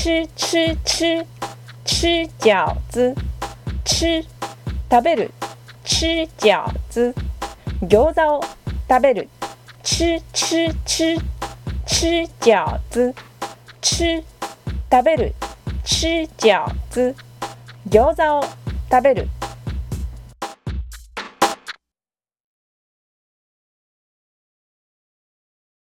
吃吃吃吃饺子吃食べる。吃饺子餃子を食べる。吃吃吃吃饺子吃食べる。吃饺子餃子を食べる。